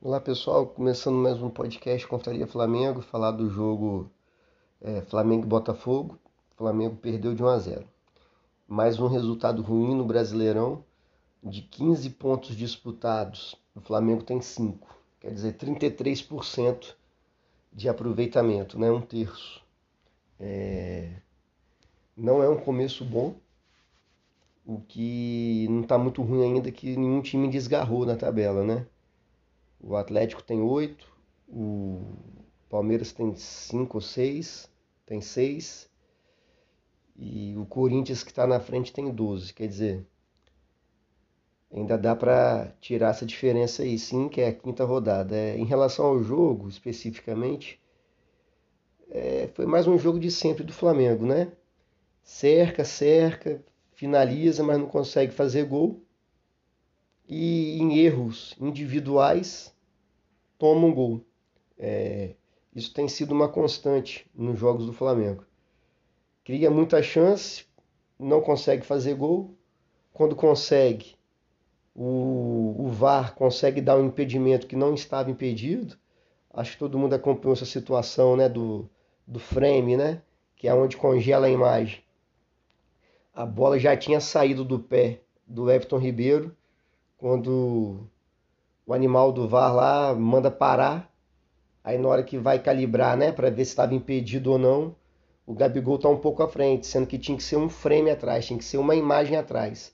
Olá pessoal, começando mais um podcast Confraria Flamengo, falar do jogo é, Flamengo e Botafogo. Flamengo perdeu de 1 a 0. Mais um resultado ruim no Brasileirão, de 15 pontos disputados, o Flamengo tem 5, quer dizer 33% de aproveitamento, né? um terço. É... Não é um começo bom, o que não está muito ruim ainda que nenhum time desgarrou na tabela, né? O Atlético tem oito, o Palmeiras tem cinco ou seis, tem seis. E o Corinthians que está na frente tem 12. Quer dizer, ainda dá para tirar essa diferença aí, sim, que é a quinta rodada. É, em relação ao jogo, especificamente, é, foi mais um jogo de sempre do Flamengo, né? Cerca, cerca, finaliza, mas não consegue fazer gol e em erros individuais toma um gol. É, isso tem sido uma constante nos jogos do Flamengo. Cria muita chance, não consegue fazer gol. Quando consegue, o, o VAR consegue dar um impedimento que não estava impedido. Acho que todo mundo acompanhou essa situação né, do, do frame, né, que é onde congela a imagem. A bola já tinha saído do pé do Everton Ribeiro quando o animal do VAR lá manda parar, aí na hora que vai calibrar, né, para ver se estava impedido ou não, o Gabigol está um pouco à frente, sendo que tinha que ser um frame atrás, tinha que ser uma imagem atrás,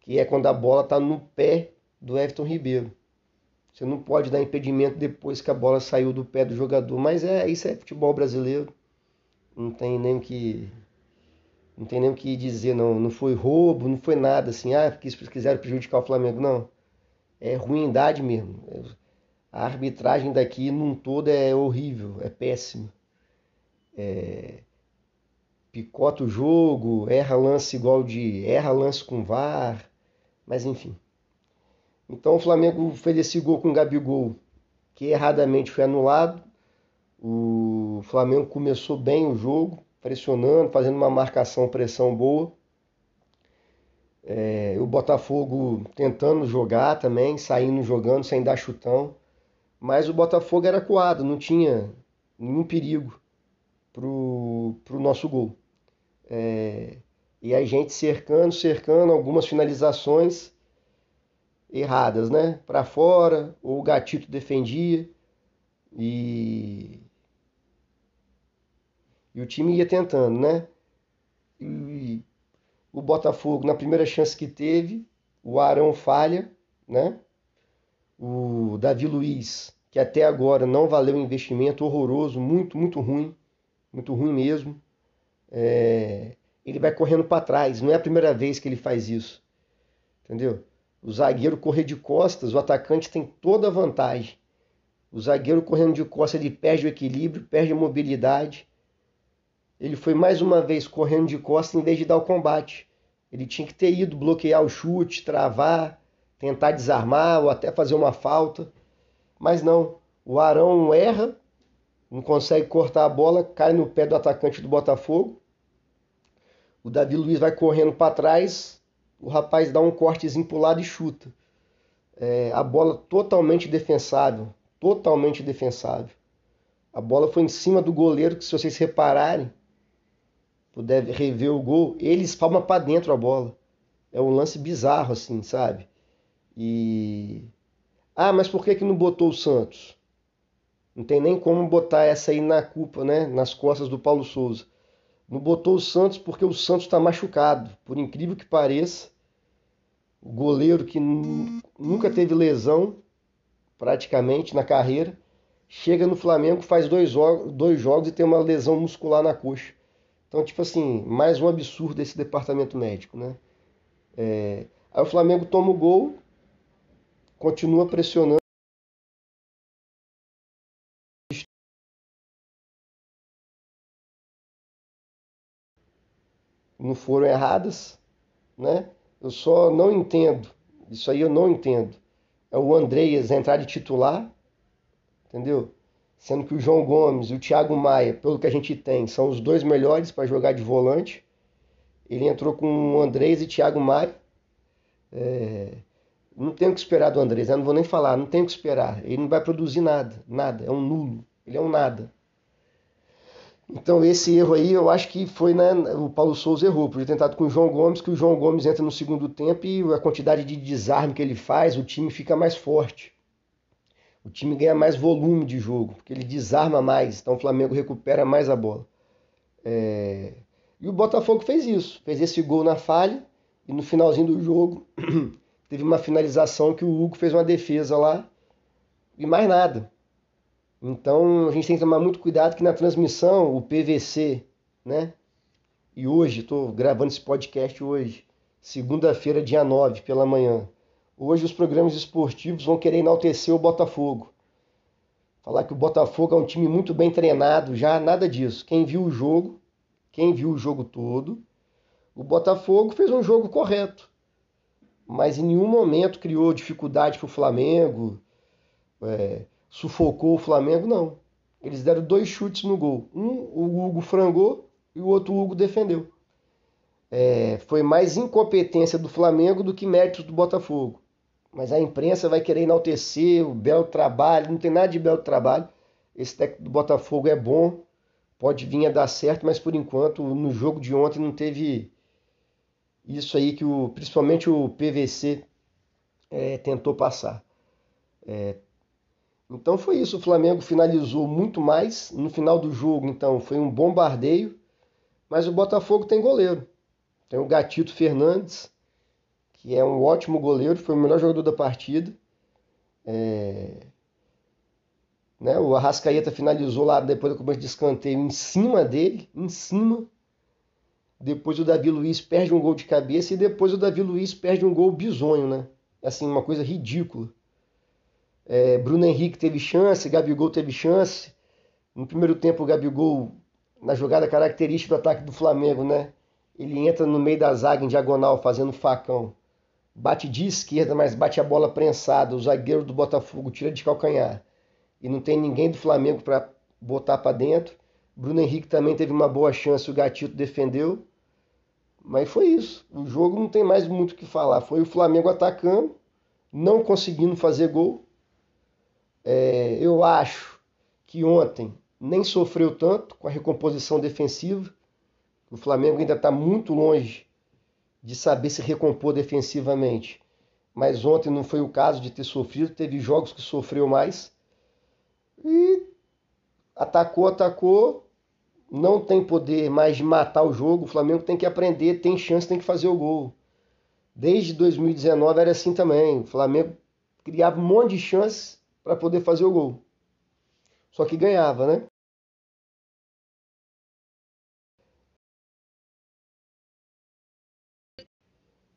que é quando a bola está no pé do Everton Ribeiro. Você não pode dar impedimento depois que a bola saiu do pé do jogador, mas é isso é futebol brasileiro. Não tem nem que não tem nem o que dizer, não. Não foi roubo, não foi nada assim, ah, porque eles quiseram prejudicar o Flamengo, não. É ruindade mesmo. A arbitragem daqui num todo é horrível, é péssimo. É... Picota o jogo, erra lance igual de. erra lance com VAR, mas enfim. Então o Flamengo fez esse gol com o Gabigol, que erradamente foi anulado. O Flamengo começou bem o jogo, pressionando, fazendo uma marcação, pressão boa. É, o Botafogo tentando jogar também, saindo jogando, sem dar chutão. Mas o Botafogo era coado, não tinha nenhum perigo pro, pro nosso gol. É, e a gente cercando, cercando, algumas finalizações erradas, né? Para fora, ou o Gatito defendia. E e o time ia tentando, né? E o Botafogo, na primeira chance que teve, o Arão falha, né? O Davi Luiz, que até agora não valeu um investimento horroroso, muito, muito ruim, muito ruim mesmo. É... Ele vai correndo para trás, não é a primeira vez que ele faz isso, entendeu? O zagueiro correr de costas, o atacante tem toda a vantagem. O zagueiro correndo de costas, ele perde o equilíbrio, perde a mobilidade ele foi mais uma vez correndo de costas em vez de dar o combate. Ele tinha que ter ido bloquear o chute, travar, tentar desarmar ou até fazer uma falta. Mas não. O Arão erra, não consegue cortar a bola, cai no pé do atacante do Botafogo. O Davi Luiz vai correndo para trás, o rapaz dá um cortezinho para o lado e chuta. É, a bola totalmente defensável, totalmente defensável. A bola foi em cima do goleiro, que se vocês repararem, puder rever o gol, ele espalma para dentro a bola. É um lance bizarro, assim, sabe? E. Ah, mas por que, que não botou o Santos? Não tem nem como botar essa aí na culpa, né? Nas costas do Paulo Souza. Não botou o Santos porque o Santos está machucado. Por incrível que pareça, o goleiro que nunca teve lesão, praticamente, na carreira, chega no Flamengo, faz dois, dois jogos e tem uma lesão muscular na coxa. Então, tipo assim, mais um absurdo esse departamento médico, né? É... Aí o Flamengo toma o gol, continua pressionando. Não foram erradas, né? Eu só não entendo, isso aí eu não entendo. É o Andreas entrar de titular, entendeu? Sendo que o João Gomes e o Thiago Maia, pelo que a gente tem, são os dois melhores para jogar de volante. Ele entrou com o Andrés e Thiago Maia. É... Não tenho que esperar do Andrés, eu não vou nem falar, não tenho que esperar. Ele não vai produzir nada, nada, é um nulo, ele é um nada. Então esse erro aí eu acho que foi né, o Paulo Souza errou, por ter tentado com o João Gomes, que o João Gomes entra no segundo tempo e a quantidade de desarme que ele faz, o time fica mais forte. O time ganha mais volume de jogo, porque ele desarma mais, então o Flamengo recupera mais a bola. É... E o Botafogo fez isso, fez esse gol na falha e no finalzinho do jogo teve uma finalização que o Hugo fez uma defesa lá e mais nada. Então a gente tem que tomar muito cuidado que na transmissão o PVC, né? E hoje, estou gravando esse podcast hoje, segunda-feira, dia 9, pela manhã. Hoje os programas esportivos vão querer enaltecer o Botafogo. Falar que o Botafogo é um time muito bem treinado, já nada disso. Quem viu o jogo, quem viu o jogo todo, o Botafogo fez um jogo correto. Mas em nenhum momento criou dificuldade para o Flamengo. É, sufocou o Flamengo, não. Eles deram dois chutes no gol. Um, o Hugo frangou e o outro o Hugo defendeu. É, foi mais incompetência do Flamengo do que méritos do Botafogo. Mas a imprensa vai querer enaltecer o belo trabalho, não tem nada de belo trabalho. Esse técnico do Botafogo é bom, pode vir a dar certo, mas por enquanto no jogo de ontem não teve isso aí que o, principalmente o PVC é, tentou passar. É, então foi isso, o Flamengo finalizou muito mais no final do jogo, então foi um bombardeio, mas o Botafogo tem goleiro. Tem o Gatito Fernandes, que é um ótimo goleiro, foi o melhor jogador da partida. É... Né, o Arrascaeta finalizou lá depois do começo de escanteio em cima dele, em cima. Depois o Davi Luiz perde um gol de cabeça e depois o Davi Luiz perde um gol bizonho, né? Assim, uma coisa ridícula. É, Bruno Henrique teve chance, Gabigol teve chance. No primeiro tempo, o Gabigol, na jogada característica do ataque do Flamengo, né? Ele entra no meio da zaga em diagonal, fazendo facão. Bate de esquerda, mas bate a bola prensada. O zagueiro do Botafogo tira de calcanhar. E não tem ninguém do Flamengo para botar para dentro. Bruno Henrique também teve uma boa chance, o Gatito defendeu. Mas foi isso. O jogo não tem mais muito o que falar. Foi o Flamengo atacando, não conseguindo fazer gol é, eu acho que ontem nem sofreu tanto com a recomposição defensiva. O Flamengo ainda está muito longe de saber se recompor defensivamente. Mas ontem não foi o caso de ter sofrido, teve jogos que sofreu mais. E atacou, atacou, não tem poder mais de matar o jogo. O Flamengo tem que aprender, tem chance, tem que fazer o gol. Desde 2019 era assim também. O Flamengo criava um monte de chances para poder fazer o gol. Só que ganhava, né?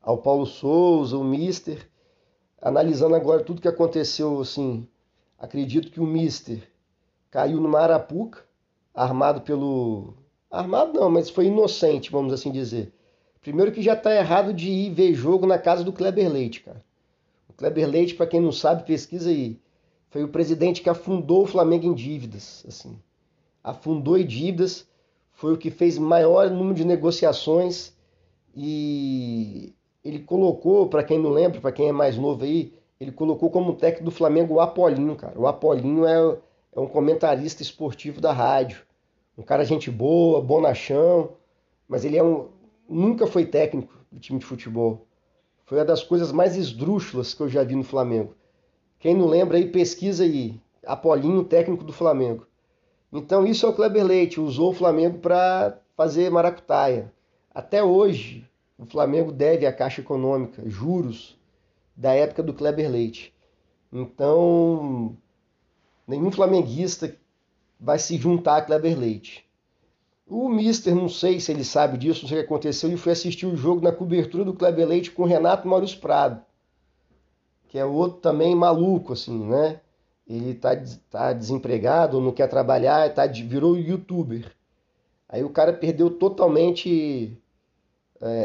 Ao Paulo Souza, o Mister, analisando agora tudo que aconteceu, assim, acredito que o Mister caiu numa arapuca, armado pelo. Armado não, mas foi inocente, vamos assim dizer. Primeiro que já está errado de ir ver jogo na casa do Kleber Leite, cara. O Kleber Leite, para quem não sabe, pesquisa aí. Foi o presidente que afundou o Flamengo em dívidas, assim. Afundou em dívidas, foi o que fez maior número de negociações e ele colocou, para quem não lembra, para quem é mais novo aí, ele colocou como técnico do Flamengo o Apolinho, cara. O Apolinho é, é um comentarista esportivo da rádio. Um cara gente boa, bonachão, mas ele é um, nunca foi técnico do time de futebol. Foi uma das coisas mais esdrúxulas que eu já vi no Flamengo. Quem não lembra aí, pesquisa aí. Apolinho, técnico do Flamengo. Então isso é o Kleber Leite, usou o Flamengo para fazer maracutaia. Até hoje, o Flamengo deve à Caixa Econômica juros da época do Kleber Leite. Então, nenhum flamenguista vai se juntar a Kleber Leite. O Mister, não sei se ele sabe disso, não sei o que aconteceu, ele foi assistir o jogo na cobertura do Kleber Leite com o Renato Maurício Prado que é outro também maluco, assim, né? Ele tá, tá desempregado, não quer trabalhar, tá, virou youtuber. Aí o cara perdeu totalmente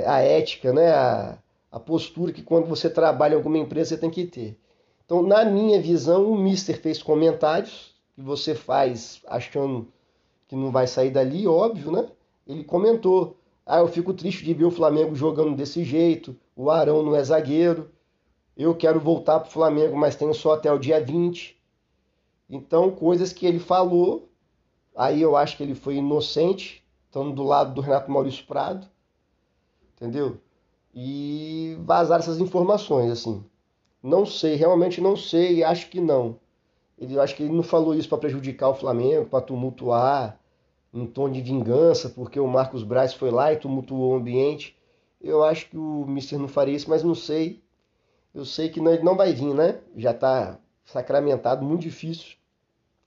a ética, né? A, a postura que quando você trabalha em alguma empresa você tem que ter. Então, na minha visão, o Mister fez comentários que você faz achando que não vai sair dali, óbvio, né? Ele comentou: Ah, eu fico triste de ver o Flamengo jogando desse jeito, o Arão não é zagueiro. Eu quero voltar para o Flamengo, mas tenho só até o dia 20. Então, coisas que ele falou, aí eu acho que ele foi inocente, estando do lado do Renato Maurício Prado, entendeu? E vazar essas informações, assim. Não sei, realmente não sei, acho que não. Ele, acho que ele não falou isso para prejudicar o Flamengo, para tumultuar, um tom de vingança, porque o Marcos Braz foi lá e tumultuou o ambiente. Eu acho que o Mister não faria isso, mas não sei. Eu sei que não, ele não vai vir, né? Já está sacramentado, muito difícil,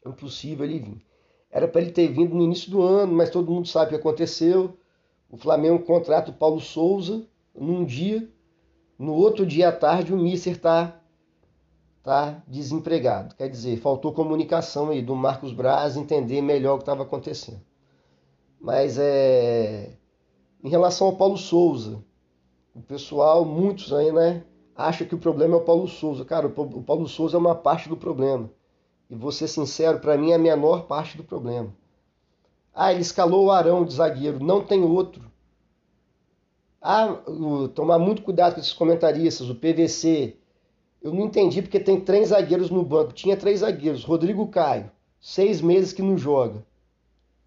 impossível ele vir. Era para ele ter vindo no início do ano, mas todo mundo sabe o que aconteceu. O Flamengo contrata o Paulo Souza num dia, no outro dia à tarde o Mister está tá desempregado. Quer dizer, faltou comunicação aí do Marcos Braz entender melhor o que estava acontecendo. Mas é. Em relação ao Paulo Souza, o pessoal, muitos aí, né, acha que o problema é o Paulo Souza. Cara, o Paulo Souza é uma parte do problema. E vou ser sincero, para mim é a menor parte do problema. Ah, ele escalou o Arão de zagueiro, não tem outro. Ah, tomar muito cuidado com esses comentaristas, o PVC. Eu não entendi porque tem três zagueiros no banco. Tinha três zagueiros. Rodrigo Caio, seis meses que não joga.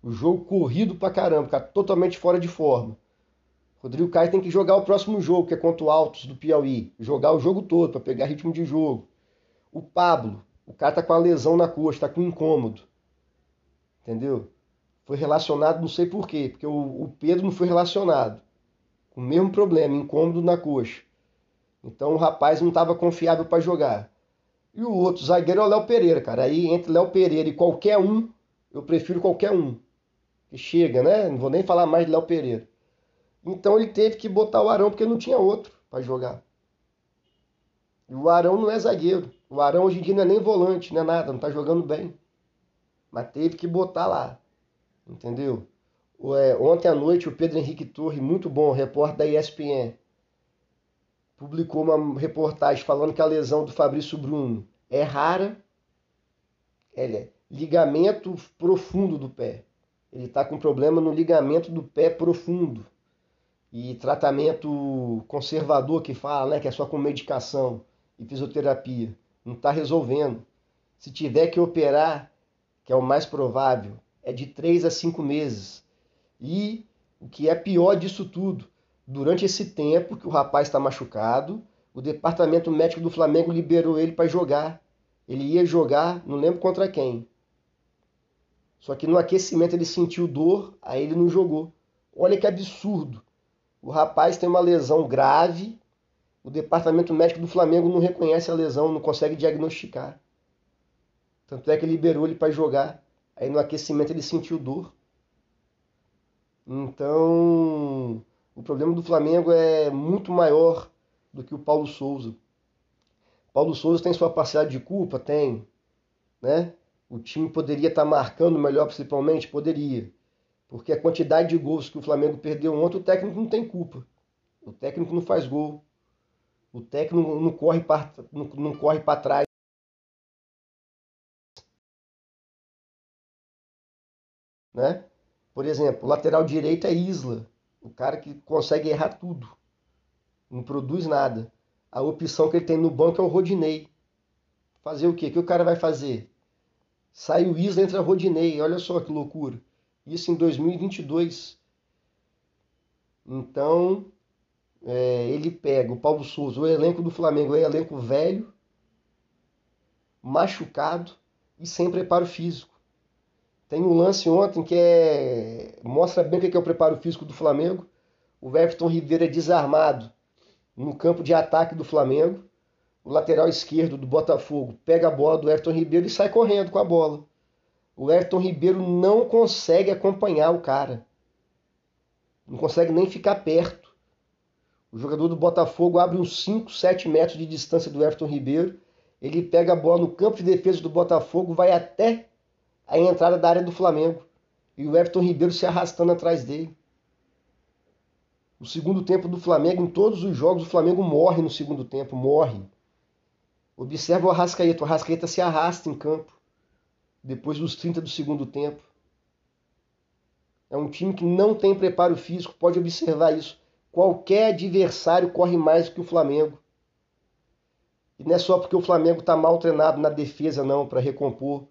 O jogo corrido pra caramba, cara, totalmente fora de forma. Rodrigo Caio tem que jogar o próximo jogo, que é contra o Altos do Piauí. Jogar o jogo todo para pegar ritmo de jogo. O Pablo, o cara tá com a lesão na coxa, tá com incômodo. Entendeu? Foi relacionado, não sei por quê, porque o, o Pedro não foi relacionado. Com o mesmo problema, incômodo na coxa. Então o rapaz não estava confiável para jogar. E o outro zagueiro é o Léo Pereira, cara. Aí entre Léo Pereira e qualquer um, eu prefiro qualquer um que chega, né? Não vou nem falar mais de Léo Pereira. Então ele teve que botar o Arão porque não tinha outro para jogar. E o Arão não é zagueiro. O Arão hoje em dia não é nem volante, não é nada, não tá jogando bem. Mas teve que botar lá. Entendeu? Ontem à noite o Pedro Henrique Torre, muito bom, repórter da ESPN, publicou uma reportagem falando que a lesão do Fabrício Bruno é rara. Ele é ligamento profundo do pé. Ele está com problema no ligamento do pé profundo. E tratamento conservador que fala, né, que é só com medicação e fisioterapia. Não está resolvendo. Se tiver que operar, que é o mais provável, é de 3 a 5 meses. E o que é pior disso tudo, durante esse tempo que o rapaz está machucado, o departamento médico do Flamengo liberou ele para jogar. Ele ia jogar, não lembro contra quem. Só que no aquecimento ele sentiu dor, aí ele não jogou. Olha que absurdo. O rapaz tem uma lesão grave, o departamento médico do Flamengo não reconhece a lesão, não consegue diagnosticar. Tanto é que liberou ele para jogar. Aí no aquecimento ele sentiu dor. Então, o problema do Flamengo é muito maior do que o Paulo Souza. Paulo Souza tem sua parcela de culpa? Tem. Né? O time poderia estar marcando melhor, principalmente? Poderia. Porque a quantidade de gols que o Flamengo perdeu ontem, o técnico não tem culpa. O técnico não faz gol. O técnico não corre para não, não corre para trás. Né? Por exemplo, lateral direito é Isla, o cara que consegue errar tudo, não produz nada. A opção que ele tem no banco é o Rodinei. Fazer o quê? O que o cara vai fazer? Sai o Isla, entra o Rodinei. Olha só que loucura. Isso em 2022. Então, é, ele pega o Paulo Souza, o elenco do Flamengo é elenco velho, machucado e sem preparo físico. Tem um lance ontem que é mostra bem o que é o preparo físico do Flamengo. O Everton Ribeiro é desarmado no campo de ataque do Flamengo. O lateral esquerdo do Botafogo pega a bola do Everton Ribeiro e sai correndo com a bola. O Everton Ribeiro não consegue acompanhar o cara. Não consegue nem ficar perto. O jogador do Botafogo abre uns 5, 7 metros de distância do Everton Ribeiro. Ele pega a bola no campo de defesa do Botafogo, vai até a entrada da área do Flamengo. E o Everton Ribeiro se arrastando atrás dele. O segundo tempo do Flamengo, em todos os jogos, o Flamengo morre no segundo tempo, morre. Observa o Arrascaeta. O Arrascaeta se arrasta em campo. Depois dos 30 do segundo tempo. É um time que não tem preparo físico, pode observar isso. Qualquer adversário corre mais que o Flamengo. E não é só porque o Flamengo está mal treinado na defesa, não, para recompor.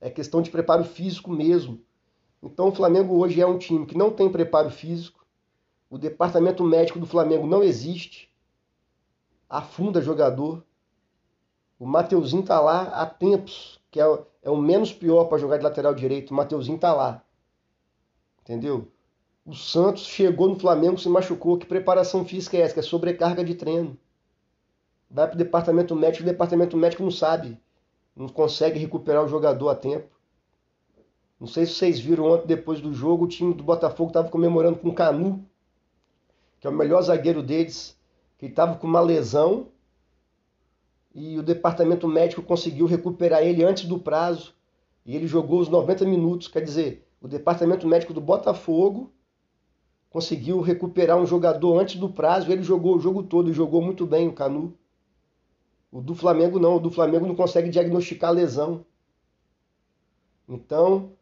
É questão de preparo físico mesmo. Então o Flamengo hoje é um time que não tem preparo físico. O departamento médico do Flamengo não existe. Afunda jogador. O Mateuzinho tá lá há tempos, que é, é o menos pior para jogar de lateral direito. O Mateuzinho tá lá. Entendeu? O Santos chegou no Flamengo, se machucou. Que preparação física é essa? Que é sobrecarga de treino. Vai para o departamento médico, o departamento médico não sabe. Não consegue recuperar o jogador a tempo. Não sei se vocês viram ontem, depois do jogo, o time do Botafogo estava comemorando com o Canu, que é o melhor zagueiro deles, que estava com uma lesão e o departamento médico conseguiu recuperar ele antes do prazo e ele jogou os 90 minutos. Quer dizer, o departamento médico do Botafogo conseguiu recuperar um jogador antes do prazo, ele jogou o jogo todo e jogou muito bem o Canu. O do Flamengo não, o do Flamengo não consegue diagnosticar a lesão. Então,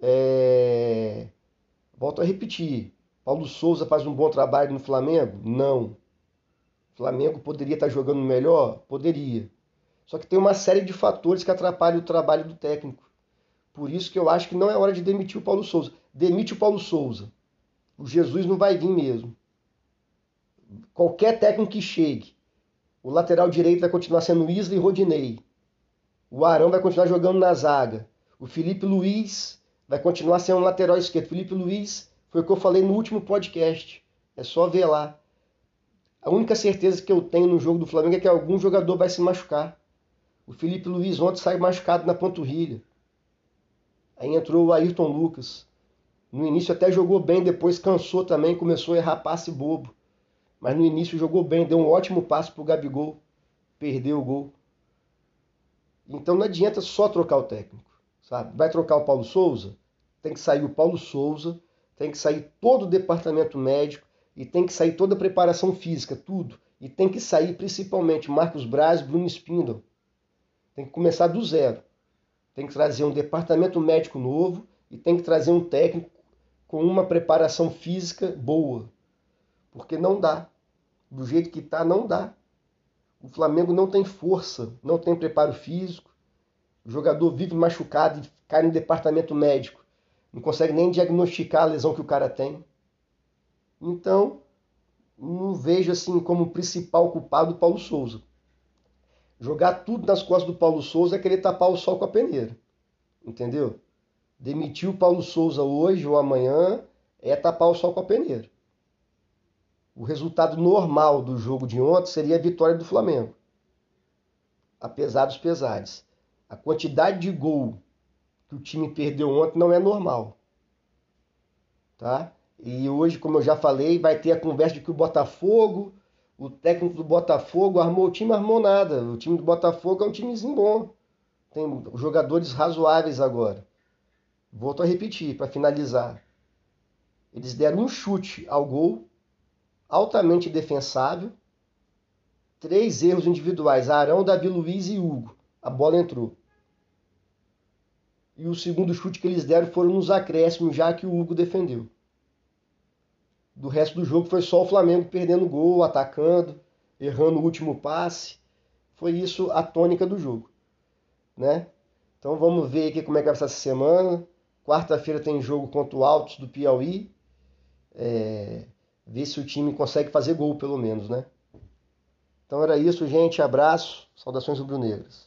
é... volto a repetir. Paulo Souza faz um bom trabalho no Flamengo? Não. O Flamengo poderia estar jogando melhor? Poderia. Só que tem uma série de fatores que atrapalham o trabalho do técnico. Por isso que eu acho que não é hora de demitir o Paulo Souza. Demite o Paulo Souza. O Jesus não vai vir mesmo. Qualquer técnico que chegue, o lateral direito vai continuar sendo Isla e Rodinei. O Arão vai continuar jogando na zaga. O Felipe Luiz vai continuar sendo um lateral esquerdo. Felipe Luiz foi o que eu falei no último podcast. É só ver lá. A única certeza que eu tenho no jogo do Flamengo é que algum jogador vai se machucar. O Felipe Luiz ontem saiu machucado na panturrilha. Aí entrou o Ayrton Lucas. No início até jogou bem, depois cansou também, começou a errar passe bobo. Mas no início jogou bem, deu um ótimo passe pro Gabigol. Perdeu o gol. Então não adianta só trocar o técnico, sabe? Vai trocar o Paulo Souza? Tem que sair o Paulo Souza, tem que sair todo o departamento médico e tem que sair toda a preparação física, tudo. E tem que sair principalmente Marcos Braz e Bruno Spindle. Tem que começar do zero. Tem que trazer um departamento médico novo e tem que trazer um técnico com uma preparação física boa. Porque não dá. Do jeito que está, não dá. O Flamengo não tem força, não tem preparo físico. O jogador vive machucado e cai no departamento médico. Não consegue nem diagnosticar a lesão que o cara tem. Então, não vejo assim como principal culpado o Paulo Souza. Jogar tudo nas costas do Paulo Souza é querer tapar o sol com a peneira. Entendeu? Demitir o Paulo Souza hoje ou amanhã é tapar o sol com a peneira. O resultado normal do jogo de ontem seria a vitória do Flamengo. Apesar dos pesares. A quantidade de gol que o time perdeu ontem não é normal. Tá? E hoje, como eu já falei, vai ter a conversa de que o Botafogo, o técnico do Botafogo armou o time, armou nada. O time do Botafogo é um timezinho bom. Tem jogadores razoáveis agora. Volto a repetir para finalizar. Eles deram um chute ao gol, altamente defensável. Três erros individuais: Arão, Davi Luiz e Hugo. A bola entrou. E o segundo chute que eles deram foram nos acréscimos, já que o Hugo defendeu. Do resto do jogo foi só o Flamengo perdendo gol, atacando, errando o último passe. Foi isso a tônica do jogo, né? Então vamos ver aqui como é que vai ser essa semana. Quarta-feira tem jogo contra o Altos do Piauí. É, ver se o time consegue fazer gol, pelo menos, né? Então era isso, gente. Abraço. Saudações rubro-negras.